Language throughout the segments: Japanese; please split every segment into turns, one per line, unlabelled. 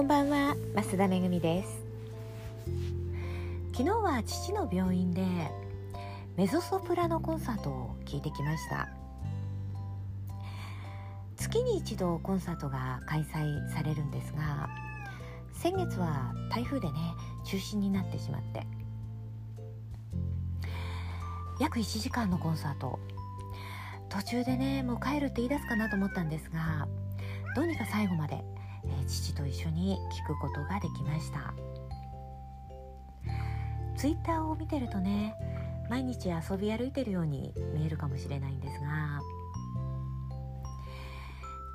こんばんは増田めぐみです。昨日は父の病院でメゾソプラノコンサートを聞いてきました。月に一度コンサートが開催されるんですが先月は台風でね中止になってしまって。約1時間のコンサート。途中でねもう帰るって言い出すかなと思ったんですがどうにか最後までえ、父と一緒に聞くことができました。ツイッターを見てるとね毎日遊び歩いてるように見えるかもしれないんですが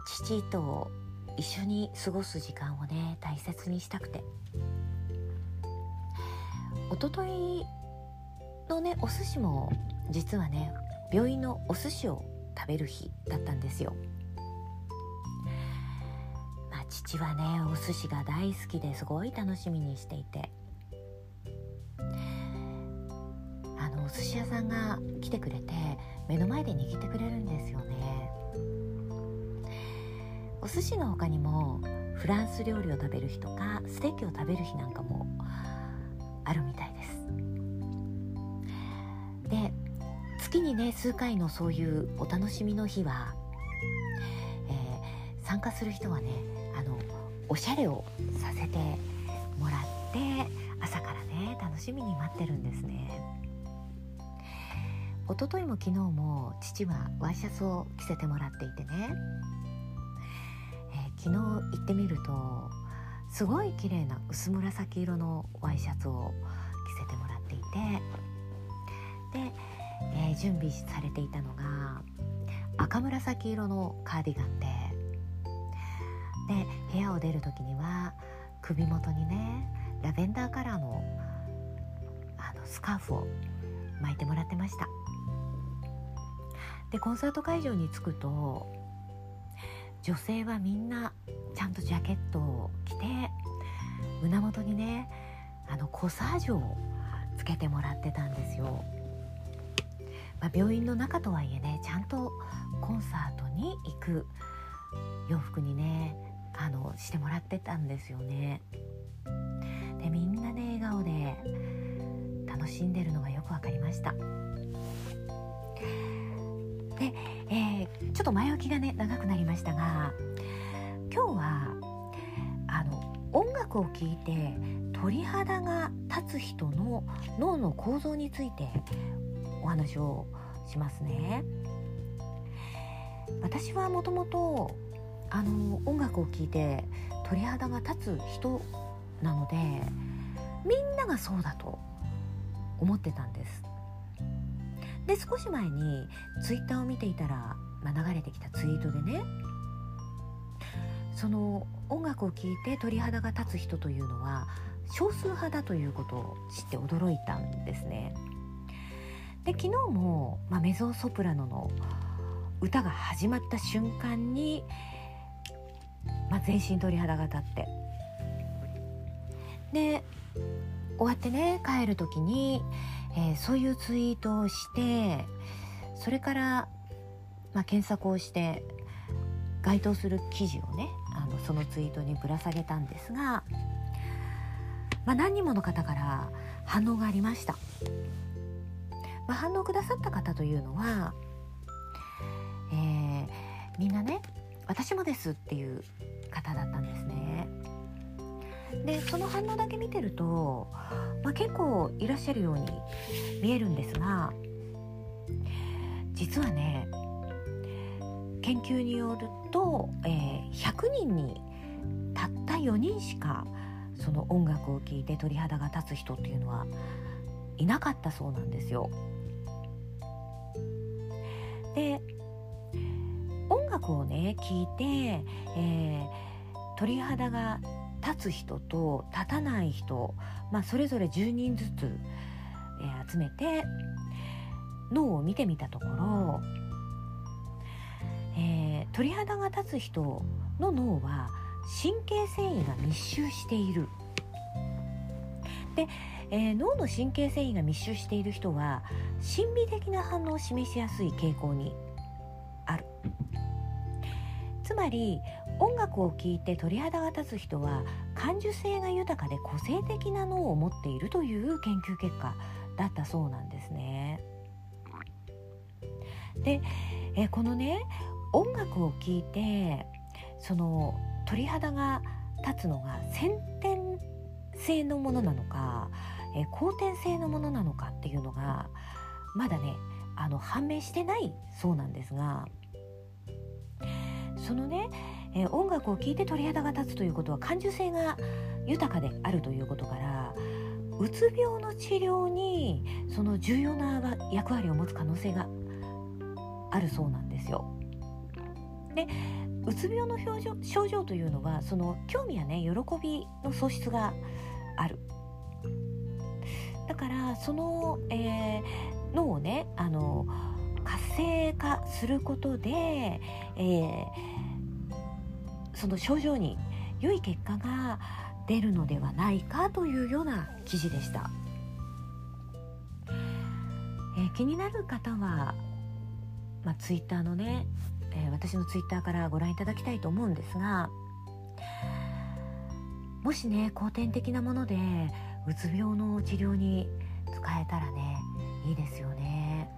父と一緒に過ごす時間をね大切にしたくて。おとといのねお寿司も実はね病院のお寿司を食べる日だったんですよ。父はねお寿司が大好きですごい楽しみにしていて。あのお寿司屋さんが来てくれて目の前で握ってくれるんですよね。お寿司の他にもフランス料理を食べる日とかステーキを食べる日なんかもあるみたいです。で月にね数回のそういうお楽しみの日は、えー、参加する人はねあのおしゃれをさせてもらって朝からね楽しみに待ってるんですね。一昨日も昨日も父はワイシャツを着せてもらっていてね、えー、昨日行ってみるとすごい綺麗な薄紫色のワイシャツを着せてもらっていて。で、えー、準備されていたのが赤紫色のカーディガンでで部屋を出る時には首元にねラベンダーカラーのあのスカーフを巻いてもらってました。でコンサート会場に着くと女性はみんなちゃんとジャケットを着て胸元にねあのコサージュをつけてもらってたんですよ、まあ、病院の中とはいえねちゃんとコンサートに行く。洋服にねあのしてもらってたんですよね。でみんなね笑顔で楽しんでるのがよく分かりました。で、えー、ちょっと前置きがね長くなりましたが今日はあの音楽を聴いて鳥肌が立つ人の脳の構造についてお話をしますね。私はもともとあの音楽を聴いて鳥肌が立つ人なのでみんながそうだと思ってたんです。で少し前にツイッターを見ていたら、まあ、流れてきたツイートでねその音楽を聴いて鳥肌が立つ人というのは少数派だということを知って驚いたんですね。で昨日も、まあ、メゾソプラノの歌が始まった瞬間にまあ、全身鳥肌が立って。で終わってね帰る時に、えー、そういうツイートをしてそれから、まあ、検索をして該当する記事をねあのそのツイートにぶら下げたんですが、まあ、何人もの方から反応がありました、まあ、反応くださった方というのは、えー、みんなね私もですっていう方だったんですねでその反応だけ見てると、まあ、結構いらっしゃるように見えるんですが実はね研究によると、えー、100人にたった4人しかその音楽を聴いて鳥肌が立つ人っていうのはいなかったそうなんですよ。で音楽をね聴いて、えー、鳥肌が立つ人と立たない人、まあ、それぞれ10人ずつ、えー、集めて脳を見てみたところ、えー、鳥肌が立つ人の脳は神経繊維が密集している。で、えー、脳の神経繊維が密集している人は神秘的な反応を示しやすい傾向につまり音楽を聴いて鳥肌が立つ人は感受性が豊かで個性的な脳を持っているという研究結果だったそうなんですね。でえこのね音楽を聴いてその鳥肌が立つのが先天性のものなのか、え後天性のものなのかっていうのがまだねあの判明してないそうなんですがそのね、え音楽を聴いて鳥肌が立つということは感受性が豊かであるということからうつ病の治療にその重要な役割を持つ可能性があるそうなんですよ。でうつ病の症状症状というのはその興味やね喜びの喪失があるだからその、えー、脳をねあの活性化することで、えー、その症状に良い結果が出るのではないかというような記事でした、えー、気になる方は、まあ、ツイッターのね、えー、私のツイッターからご覧いただきたいと思うんですがもしね後天的なものでうつ病の治療に使えたらねいいですよね。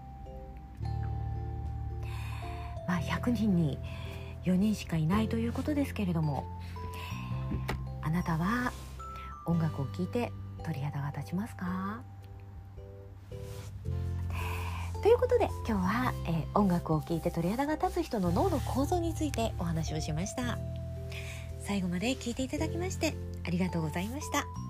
まあ100人に4人しかいないということですけれどもあなたは音楽を聴いて鳥肌が立ちますか？ということで今日は、えー、音楽を聴いて鳥肌が立つ人の脳の構造についてお話をしました最後まで聞いていただきましてありがとうございました。